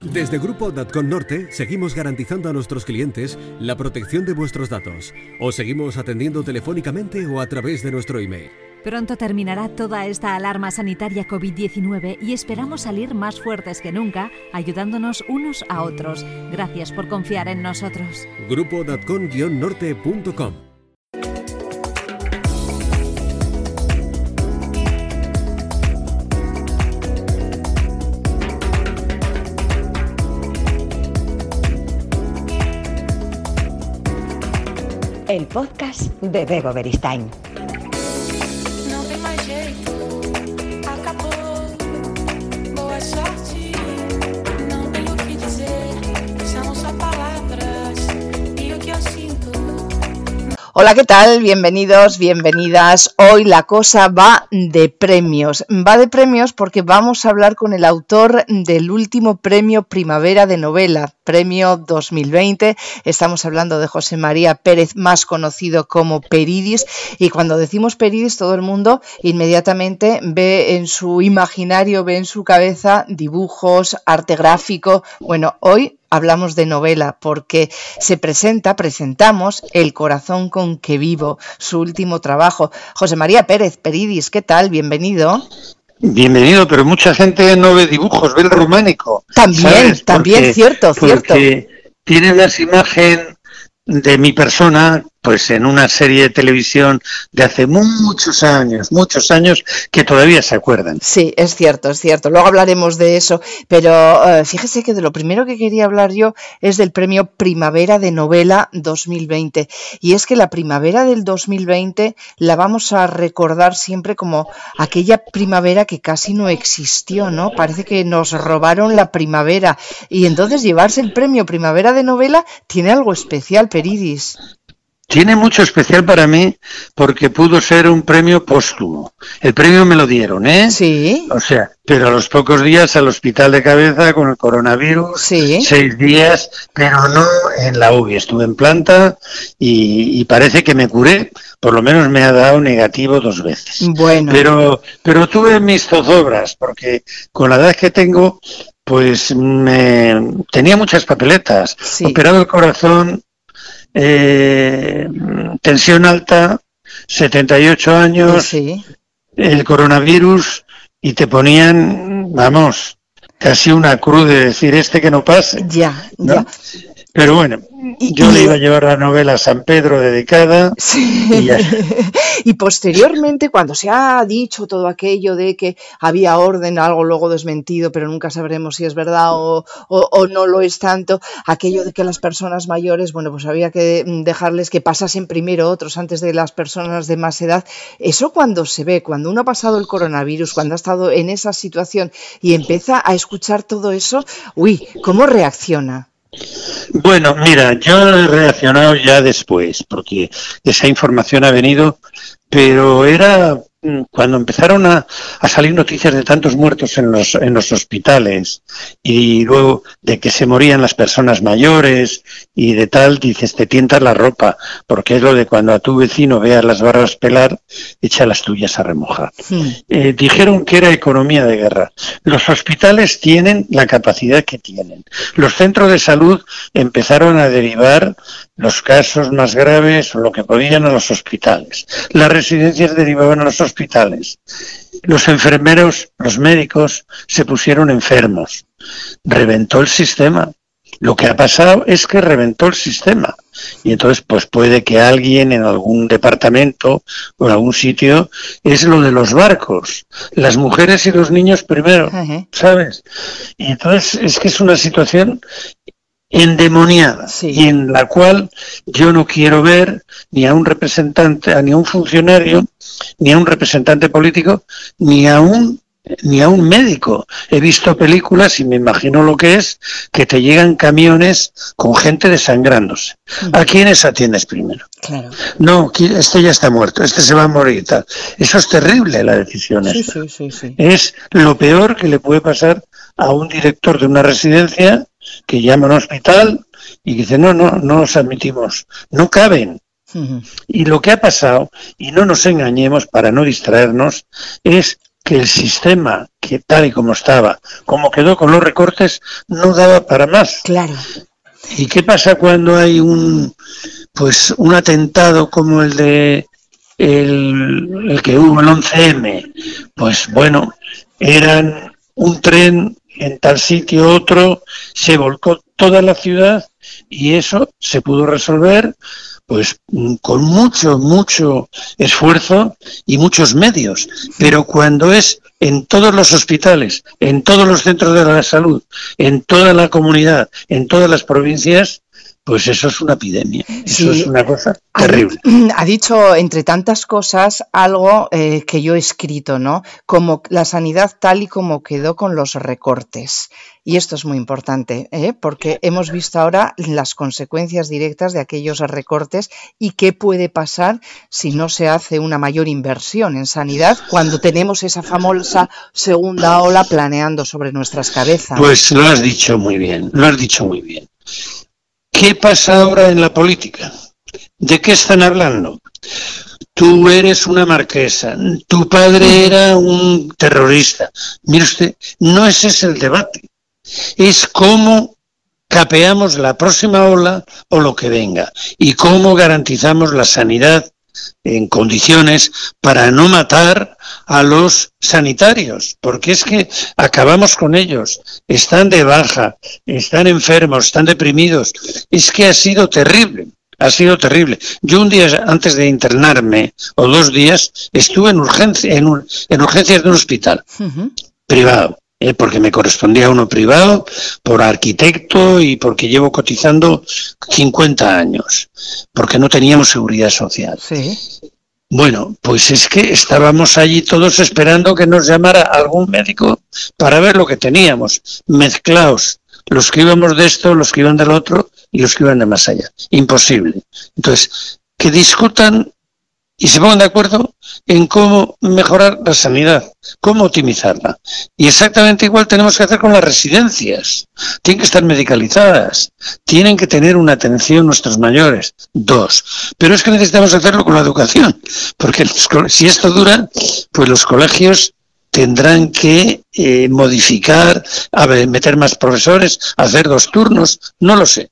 Desde Grupo Datcon Norte seguimos garantizando a nuestros clientes la protección de vuestros datos. Os seguimos atendiendo telefónicamente o a través de nuestro email. Pronto terminará toda esta alarma sanitaria COVID-19 y esperamos salir más fuertes que nunca, ayudándonos unos a otros. Gracias por confiar en nosotros. Grupo el podcast de Bego Beristain. Hola, ¿qué tal? Bienvenidos, bienvenidas. Hoy la cosa va de premios. Va de premios porque vamos a hablar con el autor del último premio Primavera de Novela, premio 2020. Estamos hablando de José María Pérez, más conocido como Peridis. Y cuando decimos Peridis, todo el mundo inmediatamente ve en su imaginario, ve en su cabeza dibujos, arte gráfico. Bueno, hoy hablamos de novela porque se presenta, presentamos El corazón con que vivo, su último trabajo. José María Pérez Peridis, ¿qué tal? Bienvenido. Bienvenido, pero mucha gente no ve dibujos, ve el románico. También, también, cierto, cierto. Tiene las imágenes de mi persona, pues en una serie de televisión de hace muchos años, muchos años, que todavía se acuerdan. Sí, es cierto, es cierto. Luego hablaremos de eso, pero eh, fíjese que de lo primero que quería hablar yo es del premio Primavera de Novela 2020. Y es que la primavera del 2020 la vamos a recordar siempre como aquella primavera que casi no existió, ¿no? Parece que nos robaron la primavera. Y entonces llevarse el premio Primavera de Novela tiene algo especial, Peridis. Tiene mucho especial para mí porque pudo ser un premio póstumo. El premio me lo dieron, ¿eh? Sí. O sea, pero a los pocos días al hospital de cabeza con el coronavirus, sí. seis días, pero no en la UBI. Estuve en planta y, parece que me curé. Por lo menos me ha dado negativo dos veces. Bueno. Pero, pero tuve mis zozobras porque con la edad que tengo, pues me, tenía muchas papeletas. Operado el corazón eh, tensión alta, 78 años, el coronavirus y te ponían, vamos, casi una cruz de decir este que no pase. Ya, ya. Pero bueno, yo le iba a llevar la novela a San Pedro dedicada. Y, posteriormente, cuando se ha dicho todo aquello de que había orden, algo luego desmentido, pero nunca sabremos si es verdad o, o, no lo es tanto, aquello de que las personas mayores, bueno, pues había que dejarles que pasasen primero otros antes de las personas de más edad. Eso cuando se ve, cuando uno ha pasado el coronavirus, cuando ha estado en esa situación y empieza a escuchar todo eso, uy, ¿cómo reacciona? Bueno, mira, yo he reaccionado ya después, porque esa información ha venido, pero era cuando empezaron a, salir noticias de tantos muertos en los, en los hospitales y luego de que se morían las personas mayores y de tal, dices, te tientas la ropa, porque es lo de cuando a tu vecino veas las barras pelar, echa las tuyas a remojar. Eh, dijeron que era economía de guerra. Los hospitales tienen la capacidad que tienen. Los centros de salud empezaron a derivar los casos más graves o lo que podían a los hospitales. Las residencias derivaban a los hospitales. Los enfermeros, los médicos se pusieron enfermos. Reventó el sistema. Lo que ha pasado es que reventó el sistema. Y entonces, pues puede que alguien en algún departamento o en algún sitio es lo de los barcos. Las mujeres y los niños primero, ¿sabes? Y entonces es que es una situación endemoniada y en la cual yo no quiero ver ni a un representante, ni a un funcionario, ni a un representante político, ni a un ni a un médico. He visto películas y me imagino lo que es que te llegan camiones con gente desangrándose. ¿A quiénes atiendes primero? Claro. No, este ya está muerto, este se va a morir. Tal. Eso es terrible la decisión. es lo peor que le puede pasar a un director de una residencia que llama a un hospital y dice, no, no, no los admitimos, no caben. Y lo que ha pasado, y no nos engañemos para no distraernos, es que el sistema, que tal y como estaba, como quedó con los recortes, no daba para más. Claro. ¿Y qué pasa cuando hay un pues un atentado como el de el, el que hubo el 11M? Pues bueno, eran un tren en tal sitio otro, se volcó toda la ciudad y eso se pudo resolver pues mm, con mucho, mucho esfuerzo y muchos medios. Pero cuando es en todos los hospitales, en todos los centros de la salud, en toda la comunidad, en todas las provincias, pues eso es una epidemia, eso es una cosa terrible. Ha, dicho, entre tantas cosas, algo eh, que yo he escrito, ¿no? Como la sanidad tal y como quedó con los recortes. Y esto es muy importante, ¿eh? porque hemos visto ahora las consecuencias directas de aquellos recortes y qué puede pasar si no se hace una mayor inversión en sanidad cuando tenemos esa famosa segunda ola planeando sobre nuestras cabezas. Pues lo has dicho muy bien, lo has dicho muy bien. ¿Qué pasa ahora en la política? ¿De qué están hablando? Tú eres una marquesa, tu padre era un terrorista. Mire usted, no ese es el debate. Es cómo capeamos la próxima ola o lo que venga y cómo garantizamos la sanidad en condiciones para no matar a los sanitarios, porque es que acabamos con ellos, están de baja, están enfermos, están deprimidos, es que ha sido terrible. Ha sido terrible. Yo un día antes de internarme, o dos días, estuve en, urgencia, en, urgencias de un hospital privado. Eh, porque me correspondía uno privado, por arquitecto y porque llevo cotizando 50 años, porque no teníamos seguridad social. Sí. Bueno, pues es que estábamos allí todos esperando que nos llamara algún médico para ver lo que teníamos, mezclados, los que íbamos de esto, los que iban del otro y los que iban de más allá. Imposible. Entonces, que discutan y se pongan de acuerdo en cómo mejorar la sanidad, cómo optimizarla. Y exactamente igual tenemos que hacer con las residencias. Tienen que estar medicalizadas, tienen que tener una atención nuestros mayores. Dos. Pero es que necesitamos hacerlo con la educación, porque si esto dura, pues los colegios tendrán que eh, modificar, meter más profesores, hacer dos turnos, no lo sé.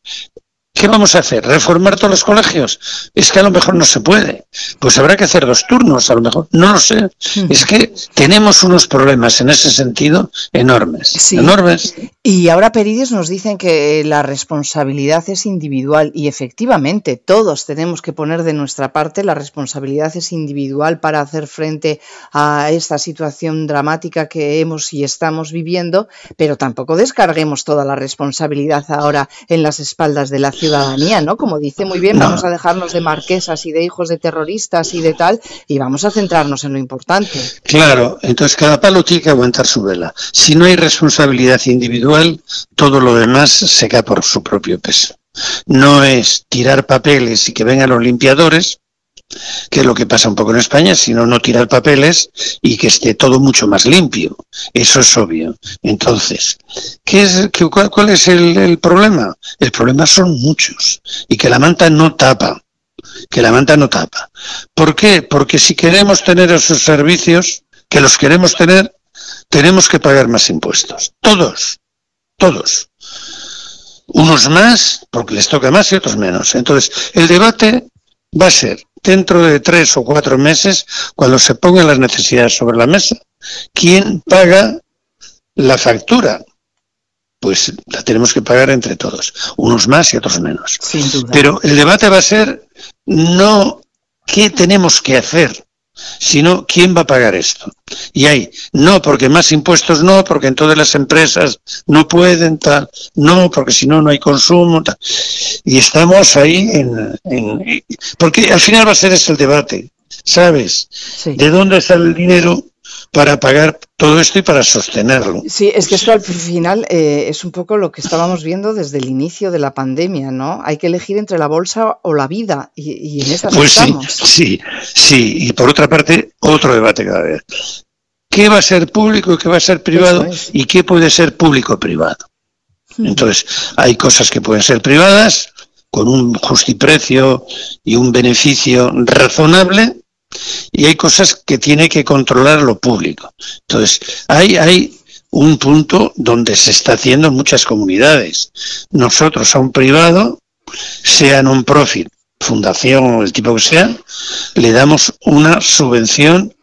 ¿Qué vamos a hacer? ¿Reformar todos los colegios? Es que a lo mejor no se puede. Pues habrá que hacer dos turnos, a lo mejor. No lo sé. Es que tenemos unos problemas en ese sentido enormes. Enormes. Y ahora Perides nos dicen que la responsabilidad es individual y efectivamente todos tenemos que poner de nuestra parte. La responsabilidad es individual para hacer frente a esta situación dramática que hemos y estamos viviendo, pero tampoco descarguemos toda la responsabilidad ahora en las espaldas de la ciudad ciudadanía, ¿no? Como dice muy bien, vamos a dejarnos de marquesas y de hijos de terroristas y de tal, y vamos a centrarnos en lo importante. Claro, entonces cada palo tiene que aguantar su vela. Si no hay responsabilidad individual, todo lo demás se cae por su propio peso. No es tirar papeles y que vengan los limpiadores, que es lo que pasa un poco en España, sino no tirar papeles y que esté todo mucho más limpio. Eso es obvio. Entonces, ¿qué es, cuál, es el, problema? El problema son muchos y que la manta no tapa. Que la manta no tapa. ¿Por qué? Porque si queremos tener esos servicios, que los queremos tener, tenemos que pagar más impuestos. Todos. Todos. Unos más, porque les toca más y otros menos. Entonces, el debate va a ser dentro de tres o cuatro meses, cuando se pongan las necesidades sobre la mesa, ¿quién paga la factura? Pues la tenemos que pagar entre todos, unos más y otros menos. Pero el debate va a ser no qué tenemos que hacer, sino quién va a pagar esto. Y ahí, no, porque más impuestos no, porque en todas las empresas no pueden, tal, no, porque si no, no hay consumo, tal. Y estamos ahí en, Porque al final va a ser ese el debate, ¿sabes? ¿De dónde sale el dinero para pagar todo esto y para sostenerlo. Sí, es que esto al final eh, es un poco lo que estábamos viendo desde el inicio de la pandemia, ¿no? Hay que elegir entre la bolsa o la vida y, en esa pues estamos. Sí, sí, sí. Y por otra parte, otro debate cada vez. ¿Qué va a ser público y qué va a ser privado? ¿Y qué puede ser público-privado? Entonces, hay cosas que pueden ser privadas con un justiprecio y un beneficio razonable y hay cosas que tiene que controlar lo público. Entonces, hay, hay un punto donde se está haciendo en muchas comunidades. Nosotros a un privado, sea un profit, fundación o el tipo que sea, le damos una subvención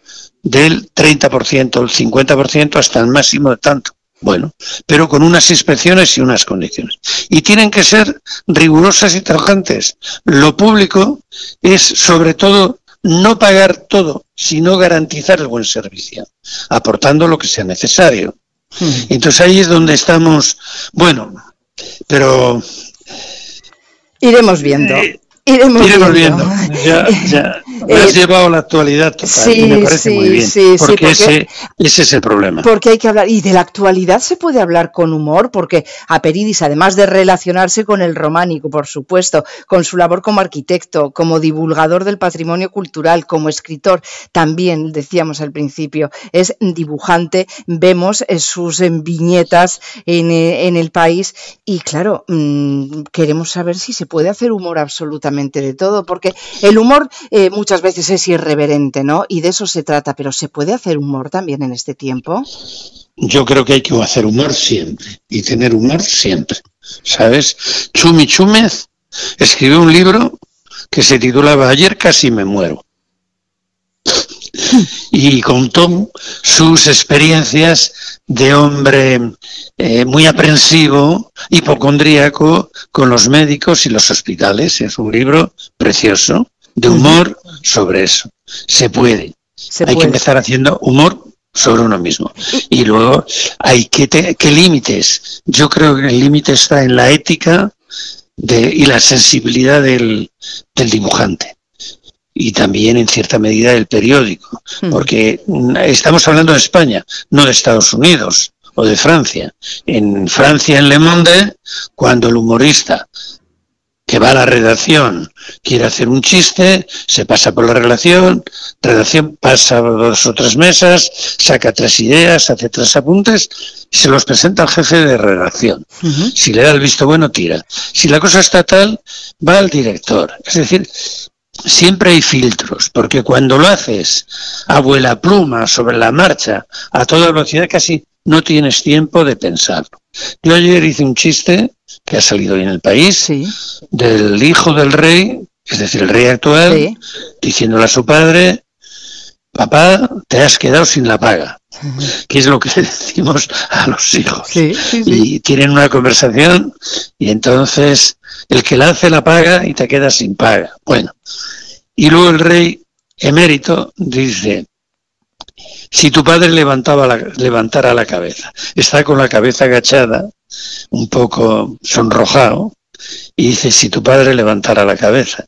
del 30%, el 50% hasta el máximo de tanto. Bueno, pero con unas inspecciones y unas condiciones. Y tienen que ser rigurosas y tajantes. Lo público es, sobre todo, no pagar todo, sino garantizar el buen servicio, aportando lo que sea necesario. Hmm. Entonces ahí es donde estamos, bueno, pero... Iremos viendo. Eh, Iremos, viendo. Ya, ya. Has eh, llevado a la actualidad total. Sí, me parece muy bien. porque, ese, ese, es el problema. Porque hay que hablar. Y de la actualidad se puede hablar con humor, porque a Peridis, además de relacionarse con el románico, por supuesto, con su labor como arquitecto, como divulgador del patrimonio cultural, como escritor, también, decíamos al principio, es dibujante. Vemos eh, sus viñetas en, eh, en el país. Y claro, mm, queremos saber si se puede hacer humor absolutamente de todo, porque el humor eh, muchas veces es irreverente, ¿no? Y de eso se trata, pero ¿se puede hacer humor también en este tiempo? Yo creo que hay que hacer humor siempre y tener humor siempre, ¿sabes? Chumi Chúmez escribió un libro que se titulaba Ayer casi me muero y contó sus experiencias de hombre eh, muy aprensivo, hipocondríaco, con los médicos y los hospitales. Es un libro precioso de humor sobre eso. Se puede. hay que empezar haciendo humor sobre uno mismo. Y luego hay que... ¿Qué límites? Yo creo que el límite está en la ética de, y la sensibilidad del, del dibujante y también en cierta medida el periódico, porque estamos hablando de España, no de Estados Unidos o de Francia. En Francia, en Le Monde, cuando el humorista que va a la redacción quiere hacer un chiste, se pasa por la redacción, redacción pasa dos o tres mesas, saca tres ideas, hace tres apuntes y se los presenta al jefe de redacción. Si le da el visto bueno, tira. Si la cosa está tal, va al director. Es decir, siempre hay filtros, porque cuando lo haces a vuela pluma, sobre la marcha, a toda velocidad, casi no tienes tiempo de pensarlo. Yo ayer hice un chiste que ha salido hoy en el país del hijo del rey, es decir, el rey actual, diciéndole a su padre, papá, te has quedado sin la paga, que es lo que decimos a los hijos. y tienen una conversación y entonces el que la hace la paga y te quedas sin paga. Bueno, y luego el rey emérito dice, si tu padre levantaba la, levantara la cabeza, está con la cabeza agachada, un poco sonrojado, y dice, si tu padre levantara la cabeza.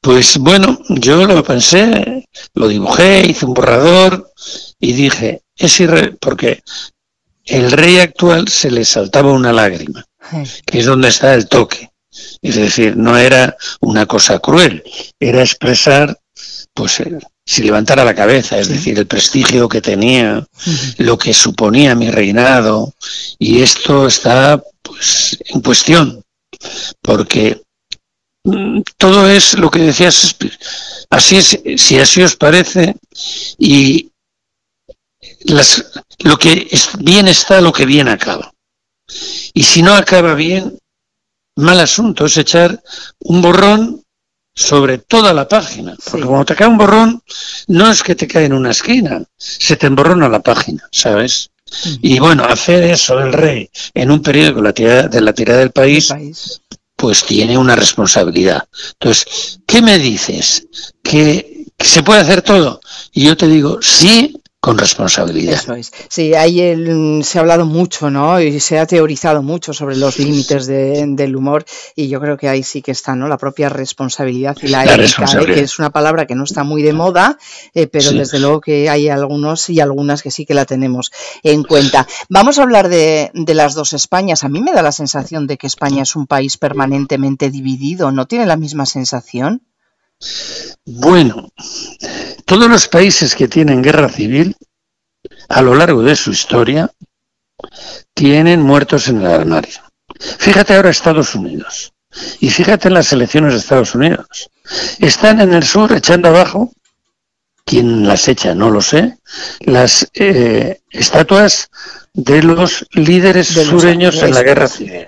Pues bueno, yo lo pensé, lo dibujé, hice un borrador y dije, es irre porque el rey actual se le saltaba una lágrima, que es donde está el toque. Es decir, no era una cosa cruel, era expresar, pues, si levantara la cabeza, es decir, el prestigio que tenía, lo que suponía mi reinado, y esto está, pues, en cuestión, porque mm, todo es lo que decías, así es, si así os parece, y las, lo que es, bien está, lo que bien acaba. Y si no acaba bien, mal asunto, es echar un borrón sobre toda la página. Porque cuando te cae un borrón, no es que te cae en una esquina, se te emborrona la página, ¿sabes? Y bueno, hacer eso del rey en un periodo la de la tirada del país, pues tiene una responsabilidad. Entonces, ¿qué me dices? ¿Que, ¿Que se puede hacer todo? Y yo te digo, sí, con responsabilidad. Eso es. Sí, ahí se ha hablado mucho, ¿no? Y se ha teorizado mucho sobre los límites del humor y yo creo que ahí sí que está, ¿no? La propia responsabilidad y la, ética, ¿eh? que es una palabra que no está muy de moda, eh, pero desde luego que hay algunos y algunas que sí que la tenemos en cuenta. Vamos a hablar de, de las dos Españas. A mí me da la sensación de que España es un país permanentemente dividido. ¿No tiene la misma sensación? Bueno, todos los países que tienen guerra civil, a lo largo de su historia, tienen muertos en el armario. Fíjate ahora Estados Unidos. Y fíjate en las elecciones de Estados Unidos. Están en el sur echando abajo quién las echa, no lo sé, las eh, estatuas de los líderes sureños en la guerra civil.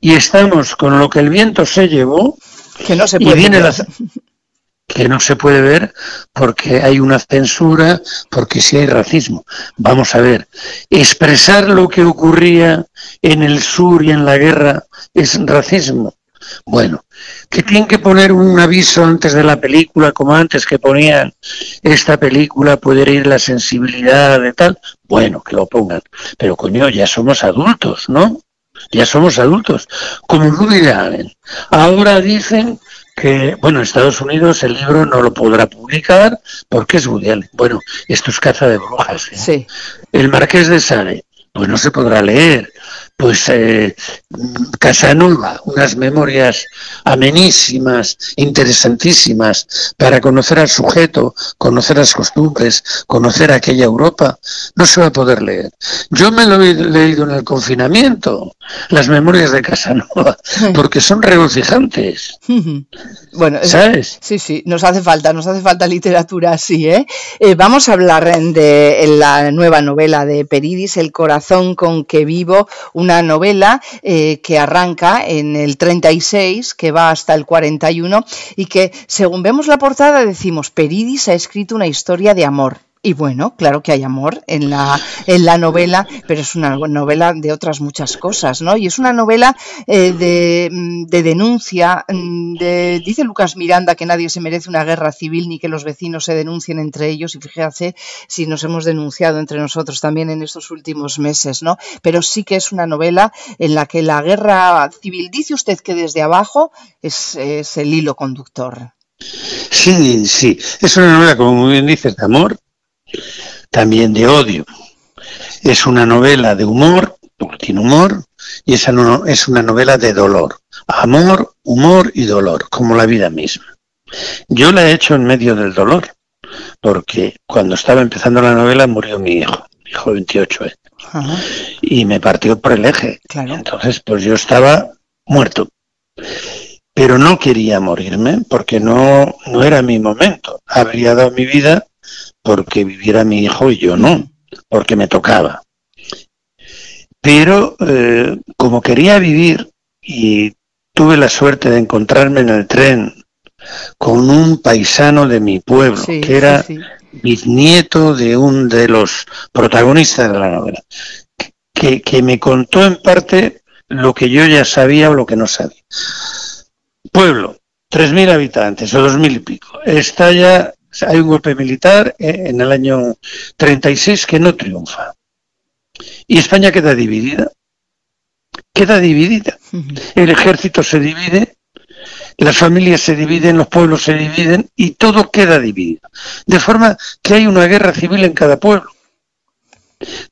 Y estamos con lo que el viento se llevó que no se puede y viene que no se puede ver porque hay una censura, porque si hay racismo. Vamos a ver, expresar lo que ocurría en el sur y en la guerra es racismo. Bueno, que tienen que poner un aviso antes de la película, como antes que ponían esta película puede herir la sensibilidad de tal. Bueno, que lo pongan. Pero coño, ya somos adultos, ¿no? Ya somos adultos. Como Woody Allen. Ahora dicen que, bueno, en Estados Unidos el libro no lo podrá publicar porque es Woody Allen. Bueno, esto es caza de brujas. ¿eh? Sí. El Marqués de Sade, pues no se podrá leer pues eh, Casanova, unas memorias amenísimas, interesantísimas, para conocer al sujeto, conocer las costumbres, conocer aquella Europa, no se va a poder leer. Yo me lo he leído en el confinamiento, las memorias de Casanova, porque son regocijantes. Bueno, ¿sabes? Sí, sí, nos hace falta, nos hace falta literatura así, ¿eh? eh vamos a hablar de la nueva novela de Peridis, El corazón con que vivo, una novela eh, que arranca en el 36, que va hasta el 41 y que, según vemos la portada, decimos, Peridis ha escrito una historia de amor. Y bueno, claro que hay amor en la, en la novela, pero es una novela de otras muchas cosas, ¿no? Y es una novela eh, de, mm, de, denuncia, mm, de, dice Lucas Miranda que nadie se merece una guerra civil ni que los vecinos se denuncien entre ellos, y fíjate si nos hemos denunciado entre nosotros también en estos últimos meses, ¿no? Pero sí que es una novela en la que la guerra civil, dice usted que desde abajo es, es el hilo conductor. Sí, sí, es una novela, como muy bien dices, de amor, también de odio. Es una novela de humor, tiene humor, y esa no, es una novela de dolor. Amor, humor y dolor, como la vida misma. Yo la he hecho en medio del dolor, porque cuando estaba empezando la novela murió mi hijo, mi hijo de 28 años, y me partió por el eje. Entonces, pues yo estaba muerto. Pero no quería morirme porque no, no era mi momento. Habría dado mi vida porque viviera mi hijo y yo no, porque me tocaba. Pero eh, como quería vivir y tuve la suerte de encontrarme en el tren con un paisano de mi pueblo, que era bisnieto de un de los protagonistas de la novela, que, que me contó en parte lo que yo ya sabía o lo que no sabía. Pueblo, 3.000 habitantes o 2.000 y pico. Está hay un golpe militar eh, en el año 36 que no triunfa. Y España queda dividida. Queda dividida. El ejército se divide, las familias se dividen, los pueblos se dividen y todo queda dividido. De forma que hay una guerra civil en cada pueblo.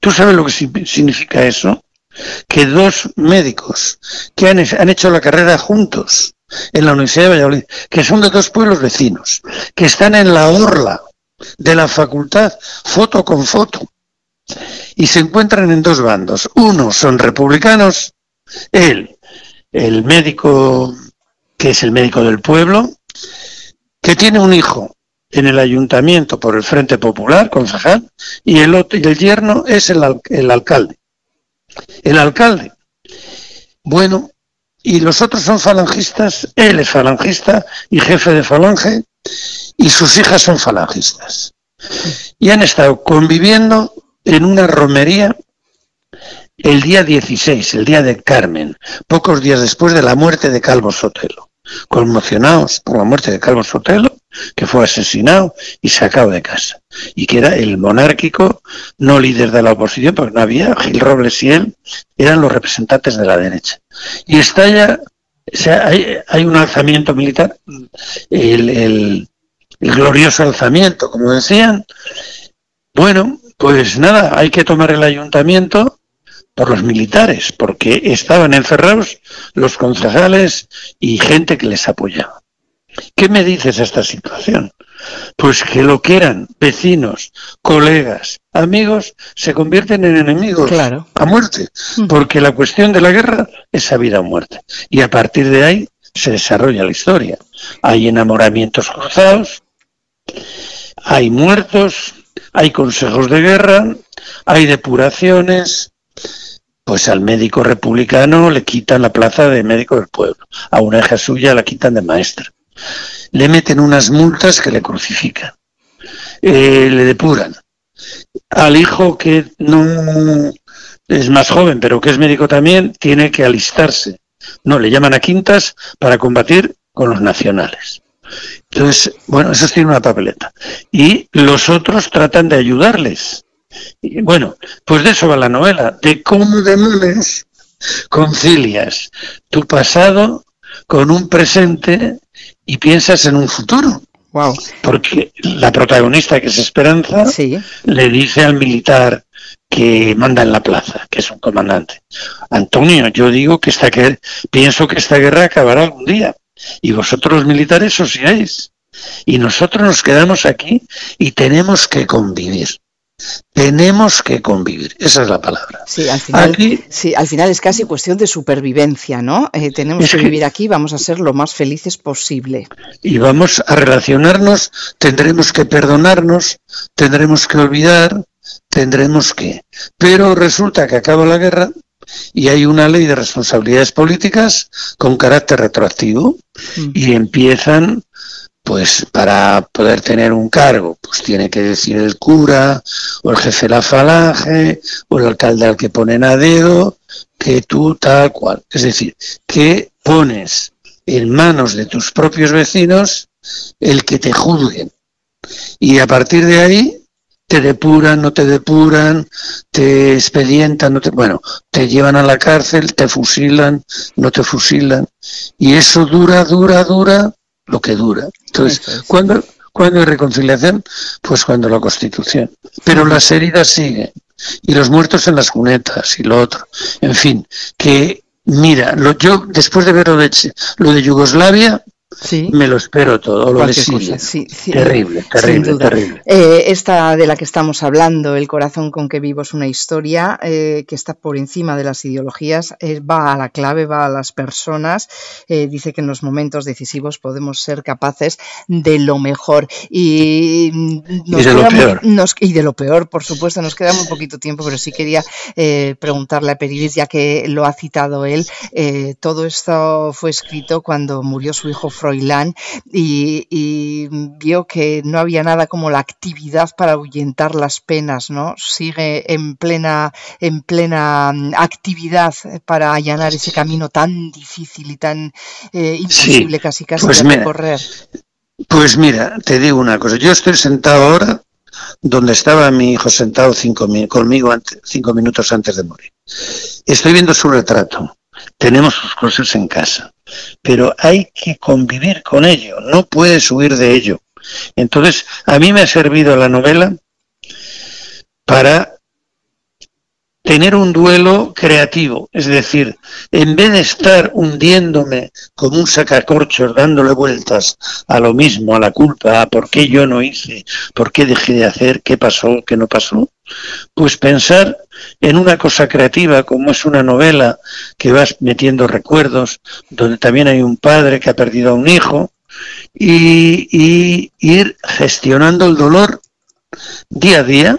¿Tú sabes lo que significa eso? Que dos médicos que han, han hecho la carrera juntos en la Universidad de Valladolid, que son de dos pueblos vecinos, que están en la orla de la facultad, foto con foto, y se encuentran en dos bandos. Uno son republicanos, él, el médico, que es el médico del pueblo, que tiene un hijo en el ayuntamiento por el Frente Popular, concejal, y el, otro, y el yerno es el, el alcalde. El alcalde, bueno, y los otros son falangistas, él es falangista y jefe de falange, y sus hijas son falangistas. Y han estado conviviendo en una romería el día 16, el día de Carmen, pocos días después de la muerte de Calvo Sotelo. Conmocionados por la muerte de Calvo Sotelo, que fue asesinado y sacado de casa, y que era el monárquico, no líder de la oposición, porque no había, Gil Robles y él eran los representantes de la derecha. Y estalla, o sea, hay, un alzamiento militar, el, el glorioso alzamiento, como decían. Bueno, pues nada, hay que tomar el ayuntamiento por los militares, porque estaban encerrados los concejales y gente que les apoyaba. ¿Qué me dices de esta situación? Pues que lo que eran vecinos, colegas, amigos, se convierten en enemigos a muerte, mm. porque la cuestión de la guerra es a vida o muerte. Y a partir de ahí se desarrolla la historia. Hay enamoramientos cruzados, hay muertos, hay consejos de guerra, hay depuraciones, pues al médico republicano le quitan la plaza de médico del pueblo, a una hija suya la quitan de maestra, le meten unas multas que le crucifican, eh, le depuran. Al hijo que no es más joven, pero que es médico también, tiene que alistarse. No, le llaman a quintas para combatir con los nacionales. Entonces, bueno, eso tiene una papeleta. Y los otros tratan de ayudarles. Y bueno, pues de eso va la novela, de cómo demonios concilias tu pasado con un presente y piensas en un futuro. Wow. Porque la protagonista, que es Esperanza, Sí. le dice al militar que manda en la plaza, que es un comandante, Antonio, yo digo que esta que pienso que esta guerra acabará algún día y vosotros los militares os iréis y nosotros nos quedamos aquí y tenemos que convivir. Tenemos que convivir, esa es la palabra. Sí, al final, Aquí- sí, al final es casi cuestión de supervivencia, ¿no? Eh, tenemos que- vivir aquí, vamos a ser lo más felices posible. y vamos a relacionarnos, tendremos que perdonarnos, tendremos que olvidar, tendremos que. Pero resulta que acaba la guerra y hay una ley de responsabilidades políticas con carácter retroactivo Mm. y empiezan pues para poder tener un cargo, pues tiene que decir el cura o el jefe de la falange o el alcalde al que ponen a dedo que tú tal cual. Es decir, que pones en manos de tus propios vecinos el que te juzguen. Y a partir de ahí te depuran, no te depuran, te expedientan, no te, bueno, te llevan a la cárcel, te fusilan, no te fusilan. Y eso dura, dura, dura lo que dura. Entonces. ¿cuándo, ¿cuándo hay reconciliación? Pues cuando la Constitución. Pero las heridas siguen. Y los muertos en las cunetas y lo otro. En fin, que mira, lo, yo después de ver lo de, lo de Yugoslavia, Sí. me lo espero todo. Lo de Siria. sí, sí, Terrible, sin terrible, duda. terrible. Eh, esta de la que estamos hablando, El corazón con que vivo, es una historia eh, que está por encima de las ideologías, eh, va a la clave, va a las personas, eh, dice que en los momentos decisivos podemos ser capaces de lo mejor y, mm, nos Y de lo muy- peor. nos- y de lo peor, por supuesto, nos queda muy poquito tiempo, pero sí quería eh, preguntarle a Perilis, ya que lo ha citado él, eh, todo esto fue escrito cuando murió su hijo Froilán y, y vio que no había nada como la actividad para ahuyentar las penas, ¿no? Sigue en plena, en plena mm, actividad para allanar ese camino tan difícil y tan eh, imposible casi casi pues de mira, recorrer. Pues mira, te digo una cosa. Yo estoy sentado ahora donde estaba mi hijo sentado cinco, mi- conmigo antes, cinco minutos antes de morir. Estoy viendo su retrato. Tenemos sus cosas en casa, pero hay que convivir con ello. No puedes huir de ello. Entonces, a mí me ha servido la novela para tener un duelo creativo, es decir, en vez de estar hundiéndome como un sacacorchos dándole vueltas a lo mismo, a la culpa, a por qué yo no hice, por qué dejé de hacer, qué pasó, qué no pasó, pues pensar en una cosa creativa como es una novela que vas metiendo recuerdos, donde también hay un padre que ha perdido a un hijo, y, y ir gestionando el dolor día a día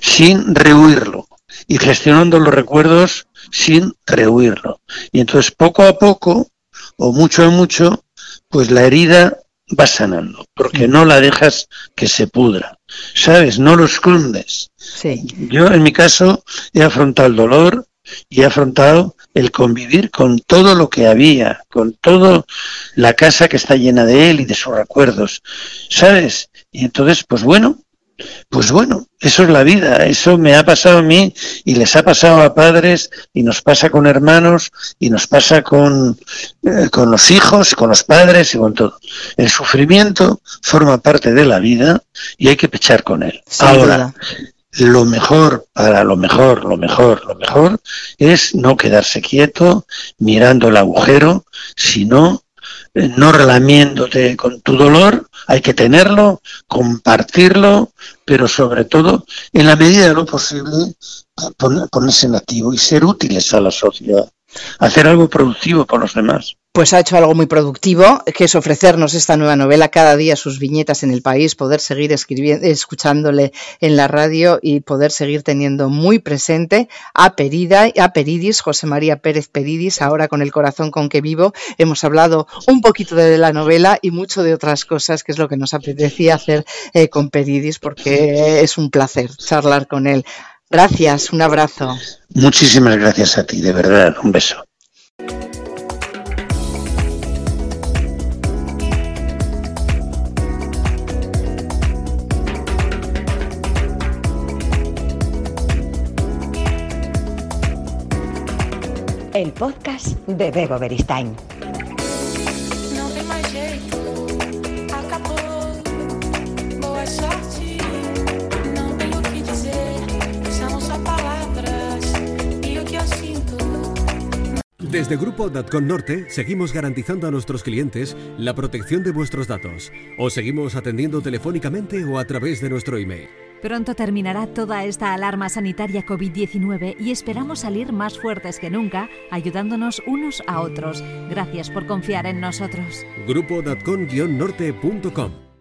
sin rehuirlo y gestionando los recuerdos sin rehuirlo. Y entonces poco a poco, o mucho a mucho, pues la herida va sanando, porque no la dejas que se pudra. ¿Sabes? No lo escondes. Sí, Yo en mi caso he afrontado el dolor y he afrontado el convivir con todo lo que había, con toda la casa que está llena de él y de sus recuerdos. ¿Sabes? Y entonces, pues bueno, pues bueno, eso es la vida, eso me ha pasado a mí y les ha pasado a padres y nos pasa con hermanos y nos pasa con, eh, con los hijos, con los padres y con todo. El sufrimiento forma parte de la vida y hay que pechar con él. sin Ahora, duda. lo mejor, para lo mejor, lo mejor, lo mejor, es no quedarse quieto mirando el agujero, sino no relamiéndote con tu dolor, hay que tenerlo, compartirlo, pero sobre todo, en la medida de lo posible, pon- ponerse en activo y ser útiles a la sociedad, hacer algo productivo por los demás. Pues ha hecho algo muy productivo, que es ofrecernos esta nueva novela cada día, sus viñetas en el país, poder seguir escuchándole en la radio y poder seguir teniendo muy presente a Perida, a Peridis, José María Pérez Peridis, ahora con el corazón con que vivo. Hemos hablado un poquito de la novela y mucho de otras cosas, que es lo que nos apetecía hacer eh, con Peridis, porque es un placer charlar con él. Gracias, un abrazo. Muchísimas gracias a ti, de verdad, un beso. Palavras e o que eu sinto. Desde Grupo.com Norte seguimos garantizando a nuestros clientes la protección de vuestros datos. Os seguimos atendiendo telefónicamente o a través de nuestro email. Pronto terminará toda esta alarma sanitaria COVID-19 y esperamos salir más fuertes que nunca, ayudándonos unos a otros. Gracias por confiar en nosotros. Grupo.com-norte.com